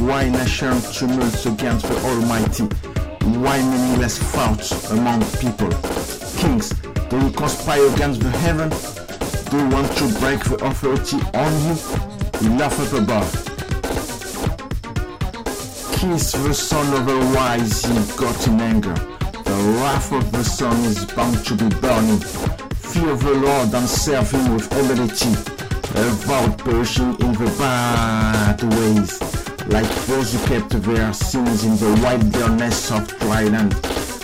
Why nation tumults against the Almighty? Why meaningless thoughts among people? Kings, do you conspire against the heaven? Do you want to break the authority on you? You laugh up above. Kiss the son of the wise, he got in anger. The wrath of the son is bound to be burning. Fear the Lord and serve him with humility. Avoid perishing in the bad ways, like those who kept their sins in the wilderness of dry land.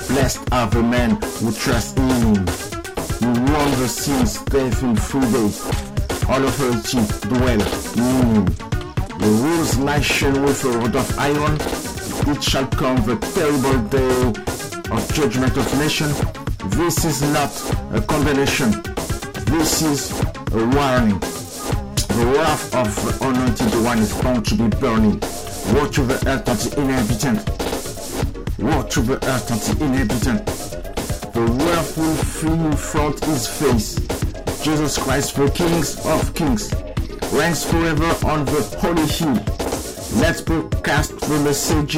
Blessed are the men who trust in him. You won the sins death in three days. All authority dwell in him. The rules nation with a rod of iron. It shall come the terrible day of judgment of nation. This is not a condemnation. This is a warning. The wrath of the anointed one is bound to be burning. To the earth and the inhabitant. To the earth and the inhabitant. The wrath will flee in front his face. Jesus Christ, the kings of kings, reigns forever on the holy hill. Let's broadcast the message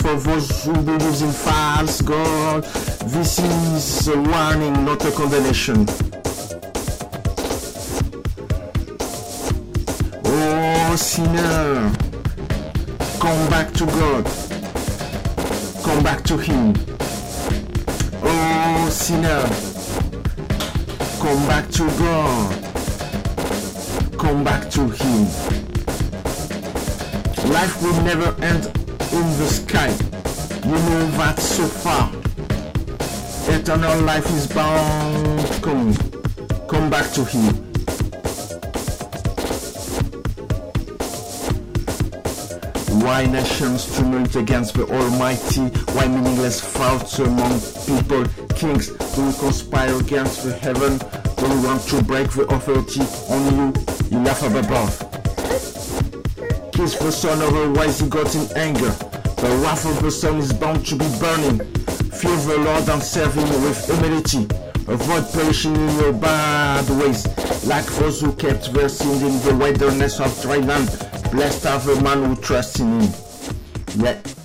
for those who believe in false God. This is a warning, not a condemnation. Oh, sinner, come back to God. Come back to Him. Oh, sinner, come back to God. Come back to Him. Life will never end in the sky. You know that so far. Eternal life is bound Come, Come back to Him. Why nations tumult against the Almighty? Why meaningless thoughts among people? Kings do conspire against the heaven? You want to break the authority on you? You laugh up above. Kiss the son of a wise got in anger. The wrath of the son is bound to be burning. Fear the Lord and serve him with humility. Avoid perishing in your bad ways, like those who kept their sins in the wilderness of dry land. Blessed are the man who trusts in him. Yeah.